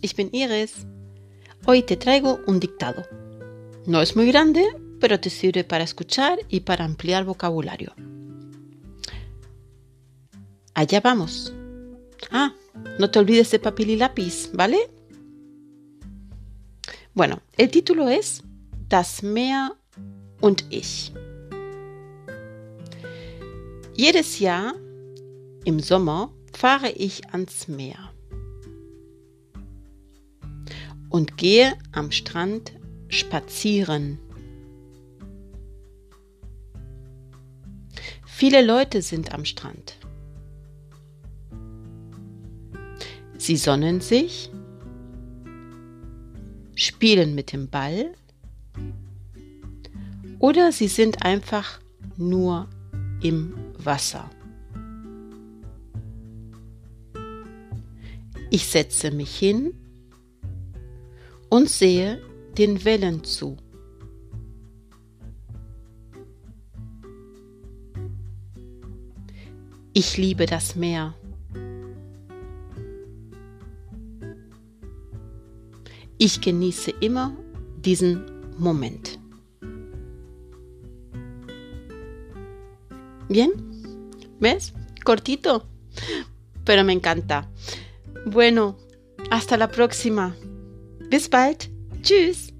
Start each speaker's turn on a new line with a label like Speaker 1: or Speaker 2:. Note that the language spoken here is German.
Speaker 1: ich bin Iris. Hoy te traigo un dictado. No es muy grande, pero te sirve para escuchar y para ampliar vocabulario. Allá vamos. Ah, no te olvides de papel y lápiz, ¿vale? Bueno, el título es Das Meer und ich. Jedes Jahr im Sommer fahre ich ans Meer und gehe am Strand spazieren. Viele Leute sind am Strand. Sie sonnen sich, spielen mit dem Ball oder sie sind einfach nur im Wasser. Ich setze mich hin und sehe den Wellen zu. Ich liebe das Meer. Ich genieße immer diesen Moment. Bien, ¿ves? Cortito, pero me encanta. Bueno, hasta la próxima. Bis bald. Tschüss.